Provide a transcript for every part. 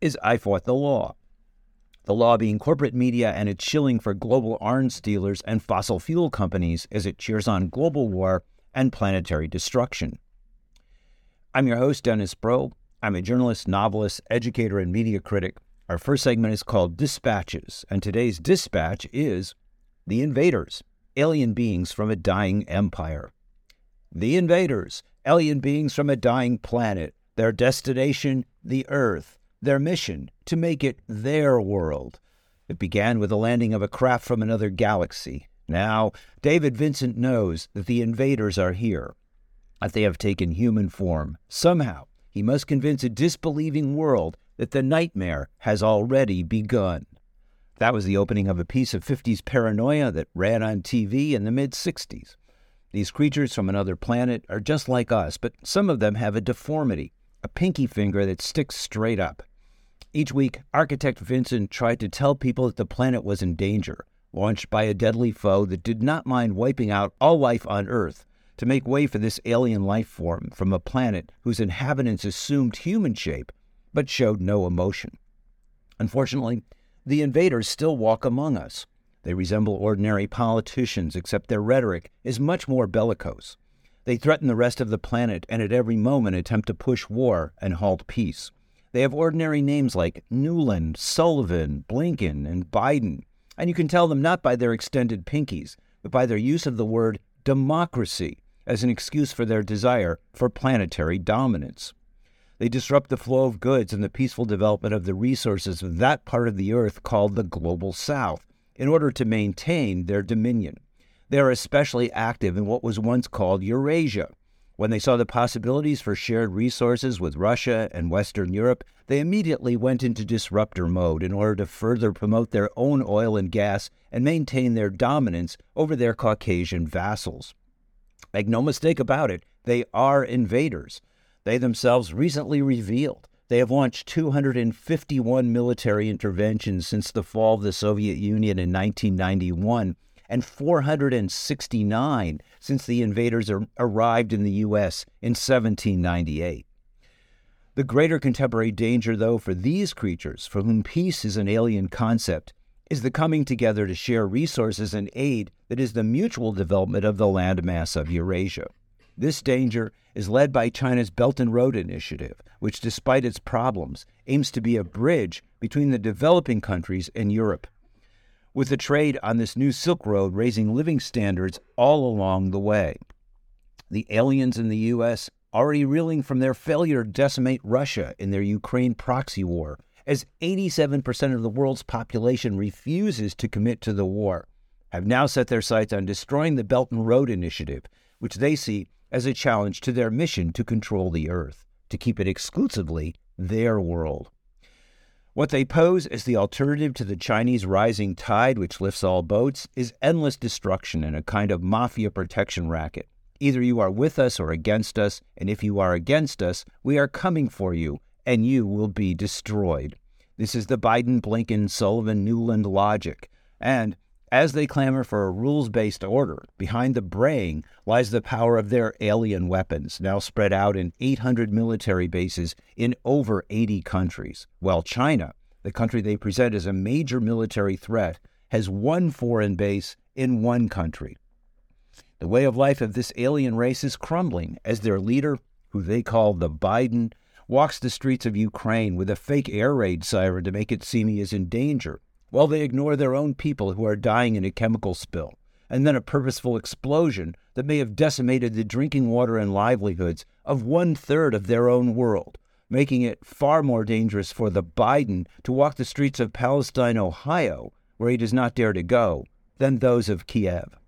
is I Fought the Law. The law being corporate media and its shilling for global arms dealers and fossil fuel companies as it cheers on global war and planetary destruction. I'm your host, Dennis Broe. I'm a journalist, novelist, educator, and media critic. Our first segment is called Dispatches, and today's dispatch is The Invaders, Alien Beings from a Dying Empire. The Invaders, alien beings from a dying planet, their destination, the Earth, their mission, to make it their world. It began with the landing of a craft from another galaxy. Now, David Vincent knows that the invaders are here, that they have taken human form. Somehow, he must convince a disbelieving world that the nightmare has already begun. That was the opening of a piece of 50s paranoia that ran on TV in the mid 60s. These creatures from another planet are just like us, but some of them have a deformity, a pinky finger that sticks straight up. Each week, architect Vincent tried to tell people that the planet was in danger, launched by a deadly foe that did not mind wiping out all life on Earth to make way for this alien life form from a planet whose inhabitants assumed human shape but showed no emotion. Unfortunately, the invaders still walk among us. They resemble ordinary politicians, except their rhetoric is much more bellicose. They threaten the rest of the planet and at every moment attempt to push war and halt peace. They have ordinary names like Nuland, Sullivan, Blinken, and Biden, and you can tell them not by their extended pinkies, but by their use of the word democracy as an excuse for their desire for planetary dominance. They disrupt the flow of goods and the peaceful development of the resources of that part of the earth called the Global South in order to maintain their dominion. They are especially active in what was once called Eurasia. When they saw the possibilities for shared resources with Russia and Western Europe, they immediately went into disruptor mode in order to further promote their own oil and gas and maintain their dominance over their Caucasian vassals. Make no mistake about it, they are invaders. They themselves recently revealed they have launched 251 military interventions since the fall of the Soviet Union in 1991 and 469 since the invaders arrived in the U.S. in 1798. The greater contemporary danger, though, for these creatures, for whom peace is an alien concept, is the coming together to share resources and aid that is the mutual development of the landmass of Eurasia. This danger is led by China's Belt and Road Initiative, which, despite its problems, aims to be a bridge between the developing countries and Europe. With the trade on this new Silk Road raising living standards all along the way. The aliens in the U.S. already reeling from their failure to decimate Russia in their Ukraine proxy war, as 87% of the world's population refuses to commit to the war, have now set their sights on destroying the Belt and Road Initiative, which they see as a challenge to their mission to control the Earth, to keep it exclusively their world. What they pose as the alternative to the Chinese rising tide, which lifts all boats, is endless destruction and a kind of mafia protection racket. Either you are with us or against us, and if you are against us, we are coming for you, and you will be destroyed. This is the Biden, Blinken, Sullivan, Nuland logic. And as they clamor for a rules based order, behind the braying lies the power of their alien weapons, now spread out in 800 military bases in over 80 countries, while China, the country they present as a major military threat, has one foreign base in one country. The way of life of this alien race is crumbling as their leader, who they call the Biden, walks the streets of Ukraine with a fake air raid siren to make it seem he is in danger while they ignore their own people who are dying in a chemical spill, and then a purposeful explosion that may have decimated the drinking water and livelihoods of one third of their own world, making it far more dangerous for the Biden to walk the streets of Palestine, Ohio, where he does not dare to go, than those of Kiev.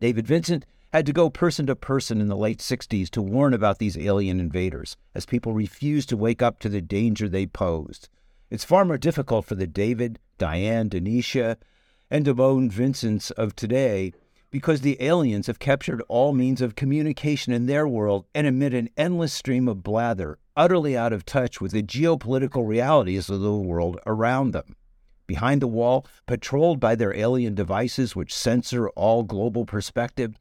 David Vincent had to go person to person in the late 60s to warn about these alien invaders, as people refused to wake up to the danger they posed. It's far more difficult for the David, Diane, Denisha, and Damone Vincents of today because the aliens have captured all means of communication in their world and emit an endless stream of blather, utterly out of touch with the geopolitical realities of the world around them. Behind the wall, patrolled by their alien devices which censor all global perspective,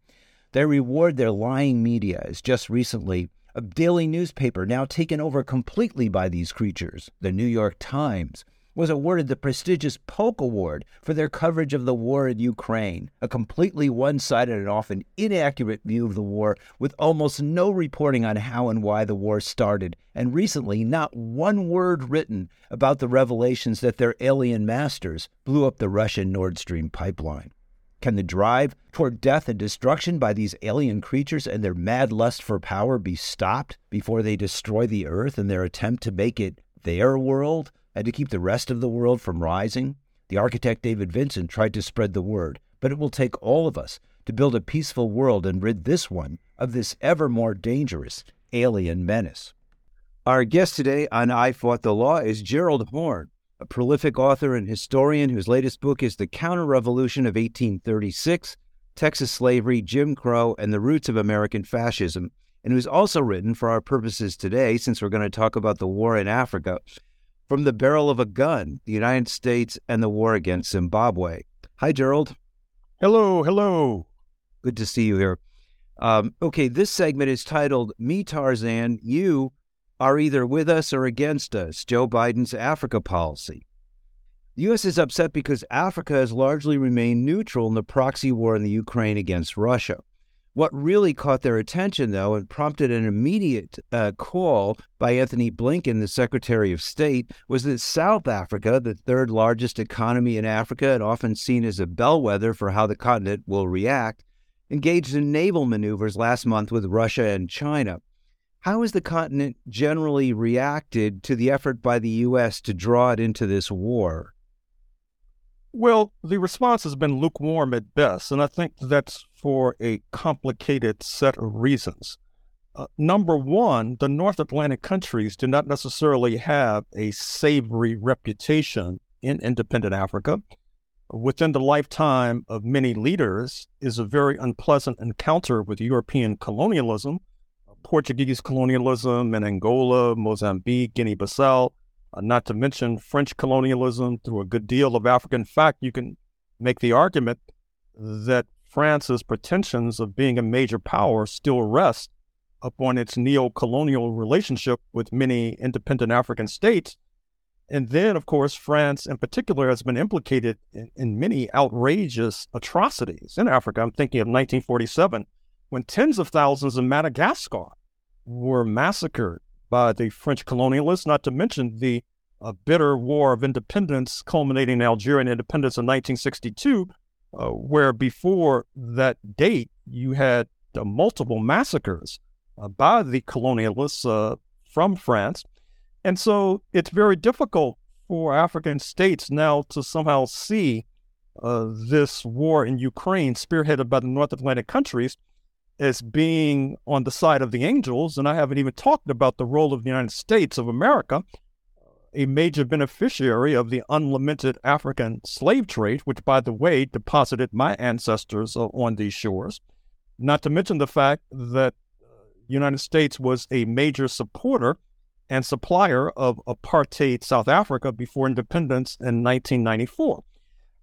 they reward their lying media, as just recently a daily newspaper now taken over completely by these creatures, the New York Times, was awarded the prestigious Polk Award for their coverage of the war in Ukraine, a completely one sided and often inaccurate view of the war, with almost no reporting on how and why the war started, and recently not one word written about the revelations that their alien masters blew up the Russian Nord Stream pipeline. Can the drive toward death and destruction by these alien creatures and their mad lust for power be stopped before they destroy the earth in their attempt to make it their world? and to keep the rest of the world from rising, the architect David Vincent tried to spread the word. But it will take all of us to build a peaceful world and rid this one of this ever more dangerous alien menace. Our guest today on I Fought the Law is Gerald Horne, a prolific author and historian whose latest book is The Counter Revolution of 1836 Texas Slavery, Jim Crow, and the Roots of American Fascism, and who's also written, for our purposes today, since we're going to talk about the war in Africa, from the barrel of a gun, the United States and the war against Zimbabwe. Hi, Gerald. Hello, hello. Good to see you here. Um, okay, this segment is titled Me Tarzan, You Are Either With Us or Against Us Joe Biden's Africa Policy. The U.S. is upset because Africa has largely remained neutral in the proxy war in the Ukraine against Russia. What really caught their attention, though, and prompted an immediate uh, call by Antony Blinken, the Secretary of State, was that South Africa, the third largest economy in Africa and often seen as a bellwether for how the continent will react, engaged in naval maneuvers last month with Russia and China. How has the continent generally reacted to the effort by the U.S. to draw it into this war? Well, the response has been lukewarm at best, and I think that's for a complicated set of reasons. Uh, number one, the North Atlantic countries do not necessarily have a savory reputation in independent Africa. Within the lifetime of many leaders is a very unpleasant encounter with European colonialism, Portuguese colonialism in Angola, Mozambique, Guinea Bissau, uh, not to mention French colonialism through a good deal of Africa. In fact, you can make the argument that France's pretensions of being a major power still rest upon its neo colonial relationship with many independent African states. And then, of course, France in particular has been implicated in, in many outrageous atrocities in Africa. I'm thinking of 1947, when tens of thousands in Madagascar were massacred by the French colonialists, not to mention the uh, bitter war of independence culminating in Algerian independence in 1962, uh, where before that date you had uh, multiple massacres uh, by the colonialists uh, from France. And so it's very difficult for African states now to somehow see this war in Ukraine, spearheaded by the North Atlantic countries, as being on the side of the angels. And I haven't even talked about the role of the United States of America, a major beneficiary of the unlimited African slave trade, which, by the way, deposited my ancestors uh, on these shores. Not to mention the fact that the United States was a major supporter and supplier of apartheid South Africa before independence in 1994.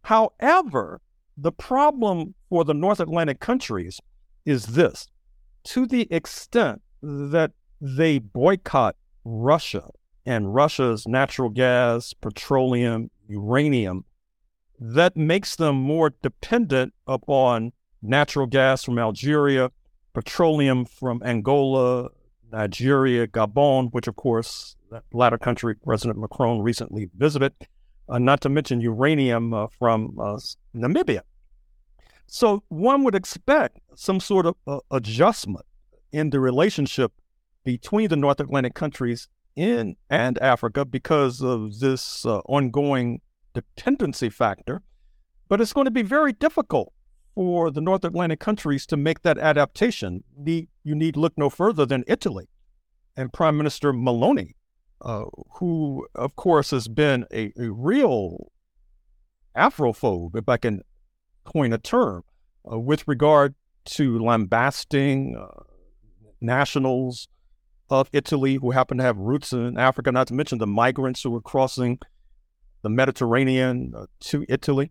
However, the problem for the North Atlantic countries is this to the extent that they boycott Russia and Russia's natural gas, petroleum, uranium, that makes them more dependent upon natural gas from Algeria, petroleum from Angola, Nigeria, Gabon, which of course that latter country President Macron recently visited, uh, not to mention uranium uh, from uh, Namibia. So one would expect some sort of uh, adjustment in the relationship between the North Atlantic countries in and Africa because of this uh, ongoing dependency factor. But it's going to be very difficult for the North Atlantic countries to make that adaptation. You need look no further than Italy and Prime Minister Meloni, uh, who, of course, has been a, a real Afrophobe, if I can coin a term uh, with regard to lambasting uh, nationals of Italy who happen to have roots in Africa, not to mention the migrants who were crossing the Mediterranean uh, to Italy.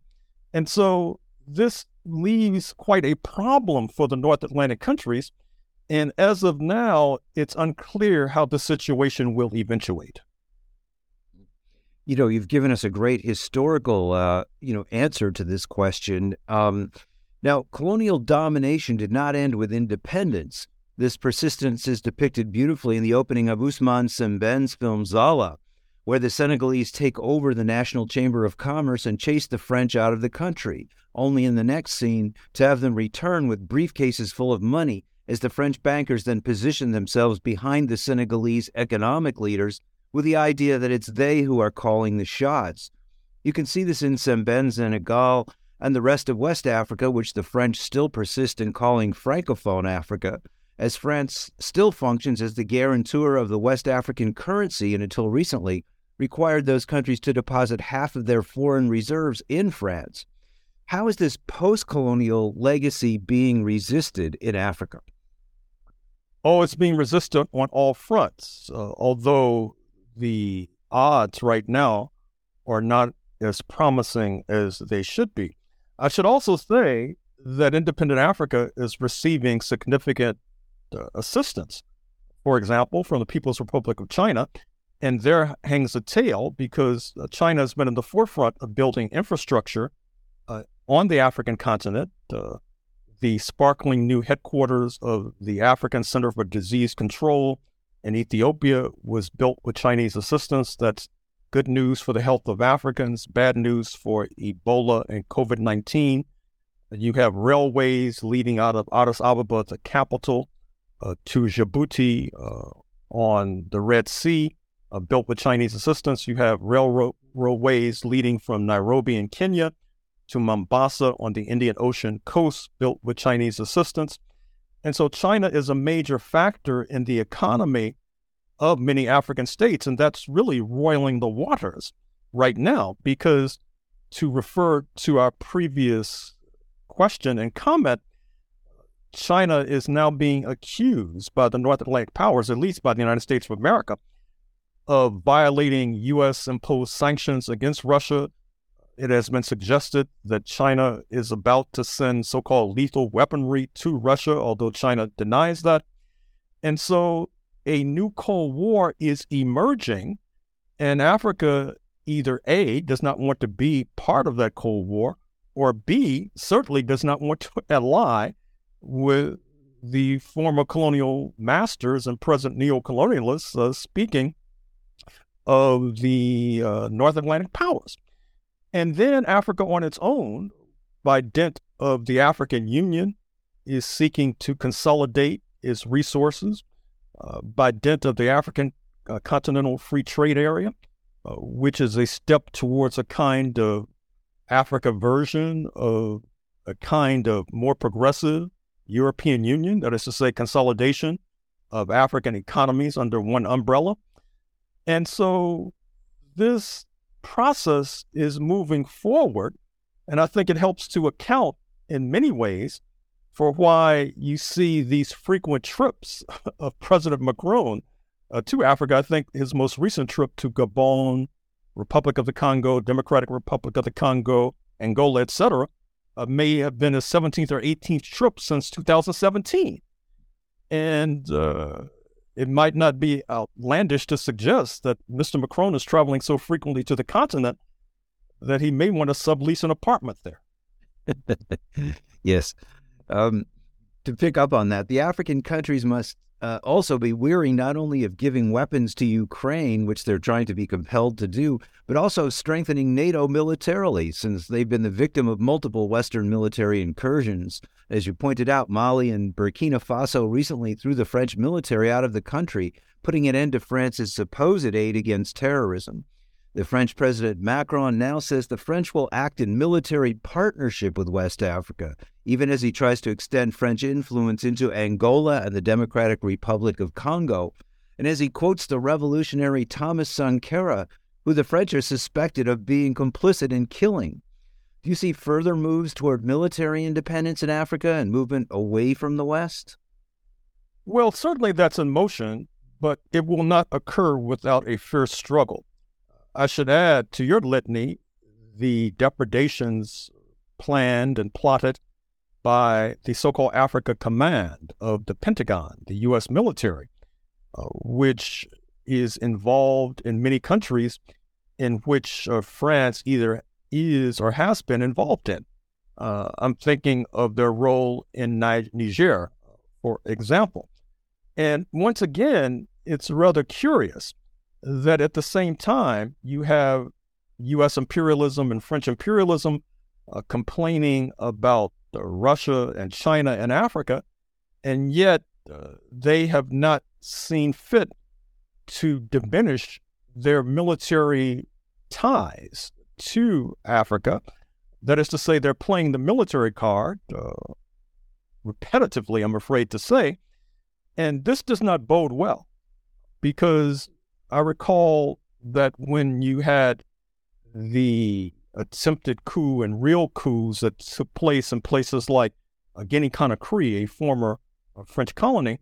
And so this leaves quite a problem for the North Atlantic countries And as of now, it's unclear how the situation will eventuate. You know, you've given us a great historical, uh, you know, answer to this question. Um, now, colonial domination did not end with independence. This persistence is depicted beautifully in the opening of Ousmane Sembène's film Xala, where the Senegalese take over the National Chamber of Commerce and chase the French out of the country, only in the next scene to have them return with briefcases full of money as the French bankers then position themselves behind the Senegalese economic leaders with the idea that it's they who are calling the shots. You can see this in Sembène, Senegal, and the rest of West Africa, which the French still persist in calling Francophone Africa, as France still functions as the guarantor of the West African currency and until recently required those countries to deposit half of their foreign reserves in France. How is this post colonial legacy being resisted in Africa? Oh, it's being resisted on all fronts, uh, although the odds right now are not as promising as they should be. I should also say that independent Africa is receiving significant uh, assistance. For example, from the People's Republic of China, and there hangs a tale because uh, China has been in the forefront of building infrastructure uh, on the African continent. Uh, the sparkling new headquarters of the African Center for Disease Control in Ethiopia was built with Chinese assistance. That's good news for the health of Africans, bad news for Ebola and COVID 19. You have railways leading out of Addis Ababa, the capital, uh, to Djibouti uh, on the Red Sea uh, built with Chinese assistance. You have railroad railways leading from Nairobi in Kenya to Mombasa on the Indian Ocean coast, built with Chinese assistance. And so China is a major factor in the economy of many African states. And that's really roiling the waters right now, because to refer to our previous question and comment, China is now being accused by the North Atlantic powers, at least by the United States of America, of violating U.S. imposed sanctions against Russia. It has been suggested that China is about to send so called lethal weaponry to Russia, although China denies that. And so a new Cold War is emerging, and Africa either A, does not want to be part of that Cold War, or B, certainly does not want to ally with the former colonial masters and present neo-colonialists uh, speaking of the uh, North Atlantic powers. And then Africa on its own, by dint of the African Union, is seeking to consolidate its resources uh, by dint of the African uh, Continental Free Trade Area, uh, which is a step towards a kind of Africa version of a kind of more progressive European Union, that is to say, consolidation of African economies under one umbrella. And so this process is moving forward. And I think it helps to account in many ways for why you see these frequent trips of President Macron uh, to Africa. I think his most recent trip to Gabon, Republic of the Congo, Democratic Republic of the Congo, Angola, etc., uh, may have been his 17th or 18th trip since 2017. And uh, it might not be outlandish to suggest that Mr. Macron is traveling so frequently to the continent that he may want to sublease an apartment there. yes. Um, to pick up on that, the African countries must uh, also be weary not only of giving weapons to Ukraine, which they're trying to be compelled to do, but also strengthening NATO militarily, since they've been the victim of multiple Western military incursions. As you pointed out, Mali and Burkina Faso recently threw the French military out of the country, putting an end to France's supposed aid against terrorism. The French President Macron now says the French will act in military partnership with West Africa, even as he tries to extend French influence into Angola and the Democratic Republic of Congo, and as he quotes the revolutionary Thomas Sankara, who the French are suspected of being complicit in killing. Do you see further moves toward military independence in Africa and movement away from the West? Well, certainly that's in motion, but it will not occur without a fierce struggle. I should add to your litany the depredations planned and plotted by the so called Africa Command of the Pentagon, the U.S. military, uh, which is involved in many countries in which uh, France either is or has been involved in. Uh, I'm thinking of their role in Niger, for example. And once again, it's rather curious that at the same time, you have U.S. imperialism and French imperialism uh, complaining about uh, Russia and China and Africa, and yet uh, they have not seen fit to diminish their military ties to Africa. That is to say, they're playing the military card uh, repetitively, I'm afraid to say. And this does not bode well because I recall that when you had the attempted coup and real coups that took place in places like uh, Guinea Conakry, a former uh, French colony,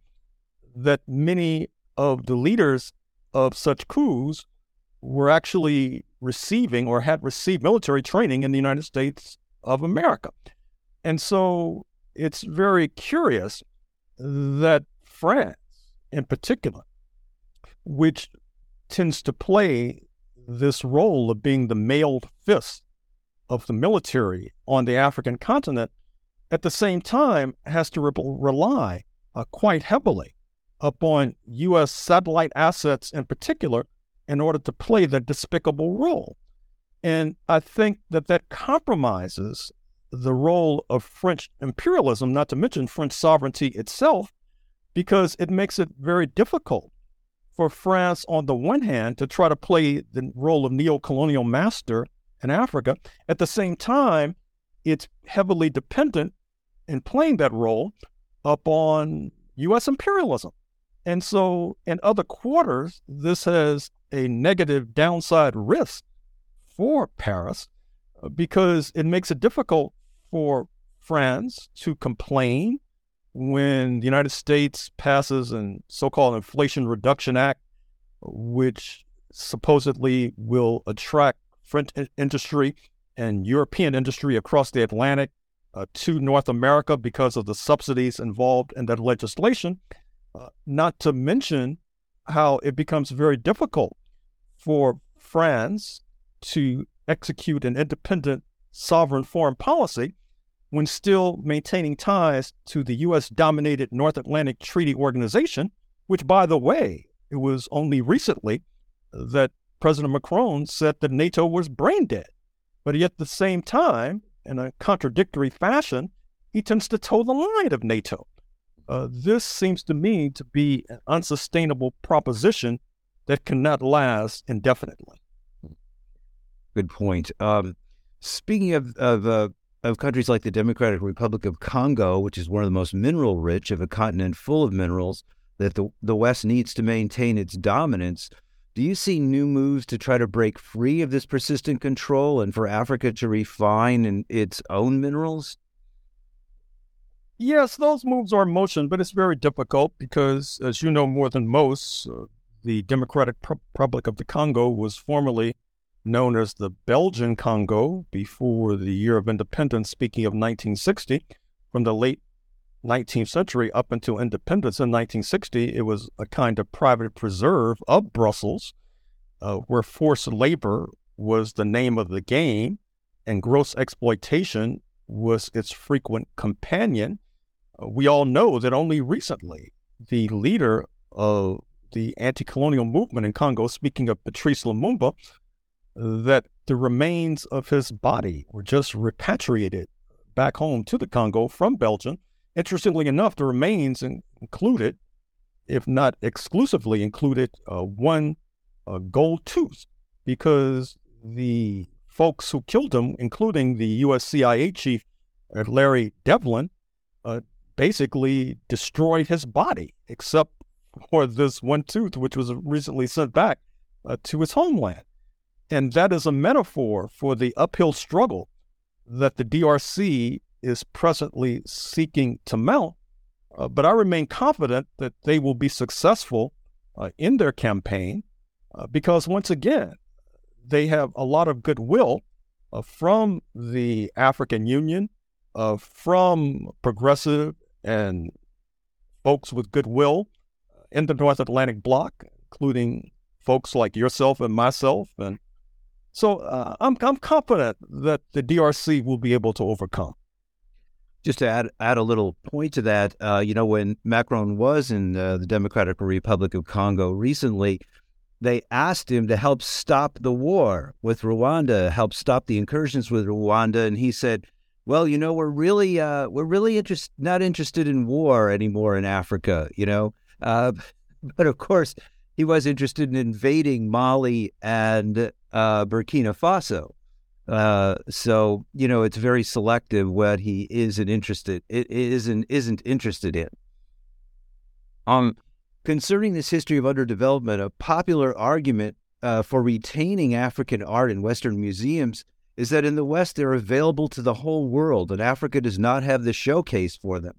that many of the leaders of such coups were actually receiving or had received military training in the United States of America. And so it's very curious that France, in particular, which tends to play this role of being the mailed fist of the military on the African continent, at the same time has to re- rely uh, quite heavily upon U.S. satellite assets in particular in order to play that despicable role. And I think that that compromises the role of French imperialism, not to mention French sovereignty itself, because it makes it very difficult for France, on the one hand, to try to play the role of neo colonial master in Africa. At the same time, it's heavily dependent in playing that role upon U.S. imperialism. And so, in other quarters, this has a negative downside risk for Paris uh, because it makes it difficult for France to complain when the United States passes a so called Inflation Reduction Act, which supposedly will attract French industry and European industry across the Atlantic uh, to North America because of the subsidies involved in that legislation, uh, not to mention how it becomes very difficult for France to execute an independent sovereign foreign policy when still maintaining ties to the U.S. dominated North Atlantic Treaty Organization, which, by the way, it was only recently that President Macron said that NATO was brain dead. But yet, at the same time, in a contradictory fashion, he tends to toe the line of NATO. Uh, this seems to me to be an unsustainable proposition that cannot last indefinitely. Good point. Um, speaking of of, uh, of countries like the Democratic Republic of Congo, which is one of the most mineral rich of a continent full of minerals that the the West needs to maintain its dominance, do you see new moves to try to break free of this persistent control and for Africa to refine in its own minerals? Yes, those moves are in motion, but it's very difficult because, as you know more than most, uh, the Democratic Republic of the Congo was formerly known as the Belgian Congo before the year of independence, speaking of 1960. From the late 19th century up until independence in 1960, it was a kind of private preserve of Brussels, uh, where forced labor was the name of the game and gross exploitation was its frequent companion. Uh, we all know that only recently the leader of the anti colonial movement in Congo, speaking of Patrice Lumumba, that the remains of his body were just repatriated back home to the Congo from Belgium. Interestingly enough, the remains included, if not exclusively included, uh, one uh, gold tooth because the folks who killed him, including the U.S. CIA chief uh, Larry Devlin, uh, basically destroyed his body, except for this one tooth, which was recently sent back uh, to his homeland. And that is a metaphor for the uphill struggle that the DRC is presently seeking to mount. Uh, but I remain confident that they will be successful uh, in their campaign uh, because, once again, they have a lot of goodwill uh, from the African Union, uh, from progressive and folks with goodwill in the North Atlantic bloc, including folks like yourself and myself. And so uh, I'm, I'm confident that the DRC will be able to overcome. Just to add add a little point to that, uh, you know, when Macron was in uh, the Democratic Republic of Congo recently, they asked him to help stop the war with Rwanda, help stop the incursions with Rwanda, and he said, "Well, you know, we're really uh, we're really interest, not interested in war anymore in Africa, you know." Uh, but of course, he was interested in invading Mali and uh, Burkina Faso. Uh, so you know, it's very selective what he isn't interested. It isn't isn't interested in. Um, concerning this history of underdevelopment, a popular argument uh, for retaining African art in Western museums is that in the West they're available to the whole world, and Africa does not have the showcase for them.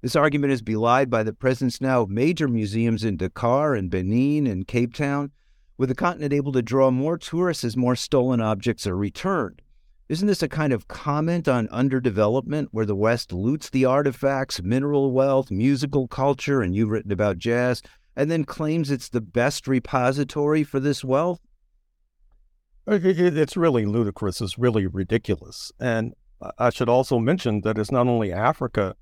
This argument is belied by the presence now of major museums in Dakar and Benin and Cape Town, with the continent able to draw more tourists as more stolen objects are returned. Isn't this a kind of comment on underdevelopment where the West loots the artifacts, mineral wealth, musical culture, and you've written about jazz, and then claims it's the best repository for this wealth? It's really ludicrous. It's really ridiculous. And I should also mention that it's not only Africa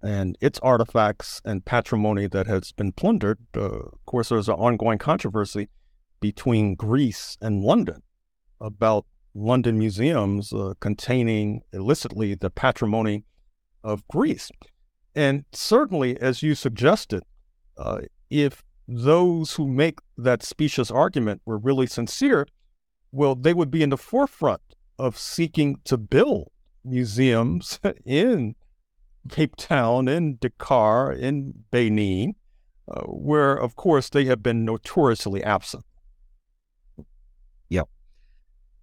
and its artifacts and patrimony that has been plundered. Uh, of course, there's an ongoing controversy between Greece and London about London museums uh, containing illicitly the patrimony of Greece. And certainly, as you suggested, uh, if those who make that specious argument were really sincere, well, they would be in the forefront of seeking to build museums in Cape Town, in Dakar, in Benin, uh, where, of course, they have been notoriously absent. Yep.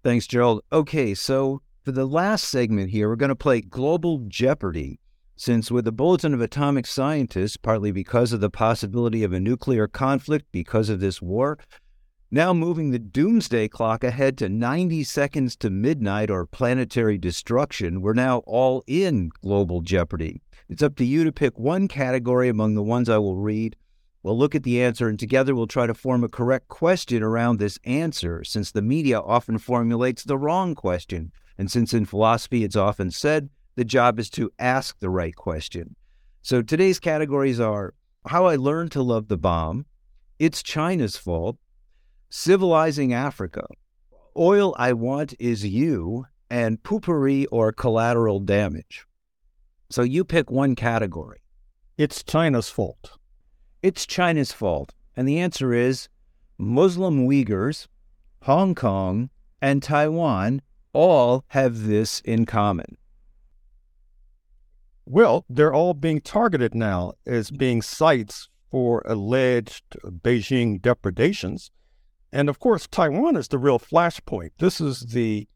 Thanks, Gerald. Okay, so for the last segment here, we're going to play Global Jeopardy. Since with the Bulletin of Atomic Scientists, partly because of the possibility of a nuclear conflict because of this war, now moving the doomsday clock ahead to 90 seconds to midnight or planetary destruction, we're now all in global jeopardy. It's up to you to pick one category among the ones I will read We'll look at the answer and together we'll try to form a correct question around this answer, since the media often formulates the wrong question. And since in philosophy it's often said, the job is to ask the right question. So today's categories are How I Learned to Love the Bomb, It's China's Fault, Civilizing Africa, Oil I Want Is You, and Poopery or Collateral Damage. So you pick one category. It's China's fault. It's China's fault. And the answer is Muslim Uyghurs, Hong Kong, and Taiwan all have this in common. Well, they're all being targeted now as being sites for alleged Beijing depredations. And of course, Taiwan is the real flashpoint. This is the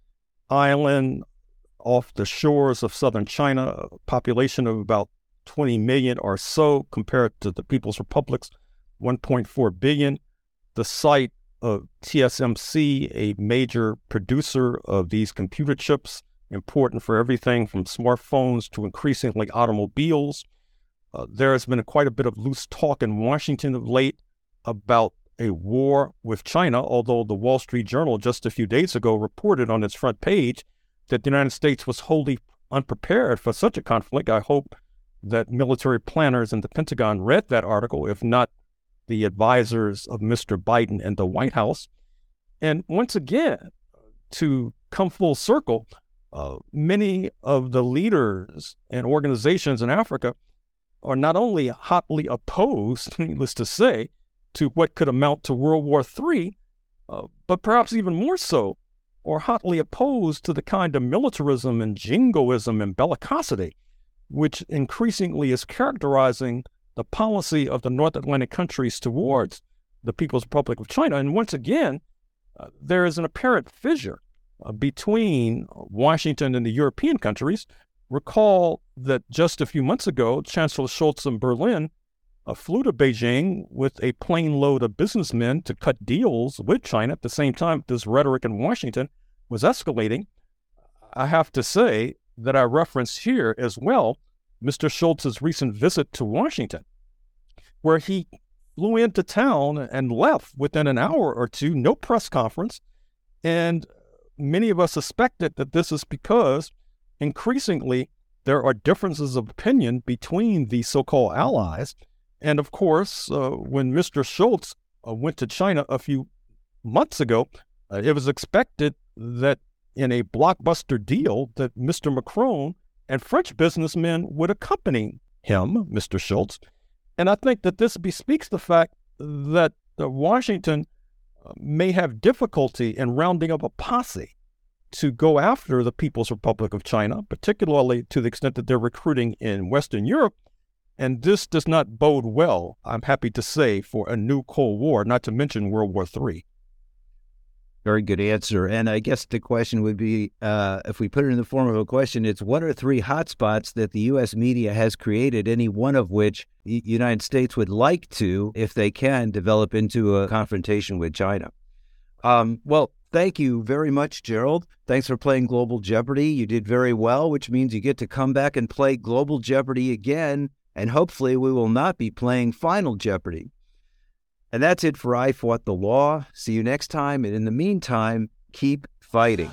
island off the shores of southern China, population of about 20 million or so compared to the People's Republic's 1.4 billion. The site of TSMC, a major producer of these computer chips, important for everything from smartphones to increasingly automobiles. Uh, there has been quite a bit of loose talk in Washington of late about a war with China, although the Wall Street Journal just a few days ago reported on its front page that the United States was wholly unprepared for such a conflict. I hope that military planners in the Pentagon read that article, if not the advisors of Mr. Biden and the White House. And once again, to come full circle, uh, many of the leaders and organizations in Africa are not only hotly opposed, needless to say, to what could amount to World War III, uh, but perhaps even more so, are hotly opposed to the kind of militarism and jingoism and bellicosity which increasingly is characterizing the policy of the North Atlantic countries towards the People's Republic of China. And once again, uh, there is an apparent fissure uh, between Washington and the European countries. Recall that just a few months ago, Chancellor Scholz in Berlin uh, flew to Beijing with a plane load of businessmen to cut deals with China at the same time this rhetoric in Washington was escalating. I have to say, that I reference here as well Mr. Scholz's recent visit to Washington, where he flew into town and left within an hour or two, no press conference. And many of us suspected that this is because increasingly there are differences of opinion between the so called allies. And of course, uh, when Mr. Scholz uh, went to China a few months ago, uh, it was expected that in a blockbuster deal that Mr. Macron and French businessmen would accompany him, Mr. Scholz. And I think that this bespeaks the fact that Washington uh, may have difficulty in rounding up a posse to go after the People's Republic of China, particularly to the extent that they're recruiting in Western Europe. And this does not bode well, I'm happy to say, for a new Cold War, not to mention World War III. Very good answer. And I guess the question would be uh, if we put it in the form of a question, it's what are three hotspots that the U.S. media has created, any one of which the United States would like to, if they can, develop into a confrontation with China? Um, well, thank you very much, Gerald. Thanks for playing Global Jeopardy. You did very well, which means you get to come back and play Global Jeopardy again. And hopefully, we will not be playing Final Jeopardy. And that's it for I Fought the Law. See you next time. And in the meantime, keep fighting.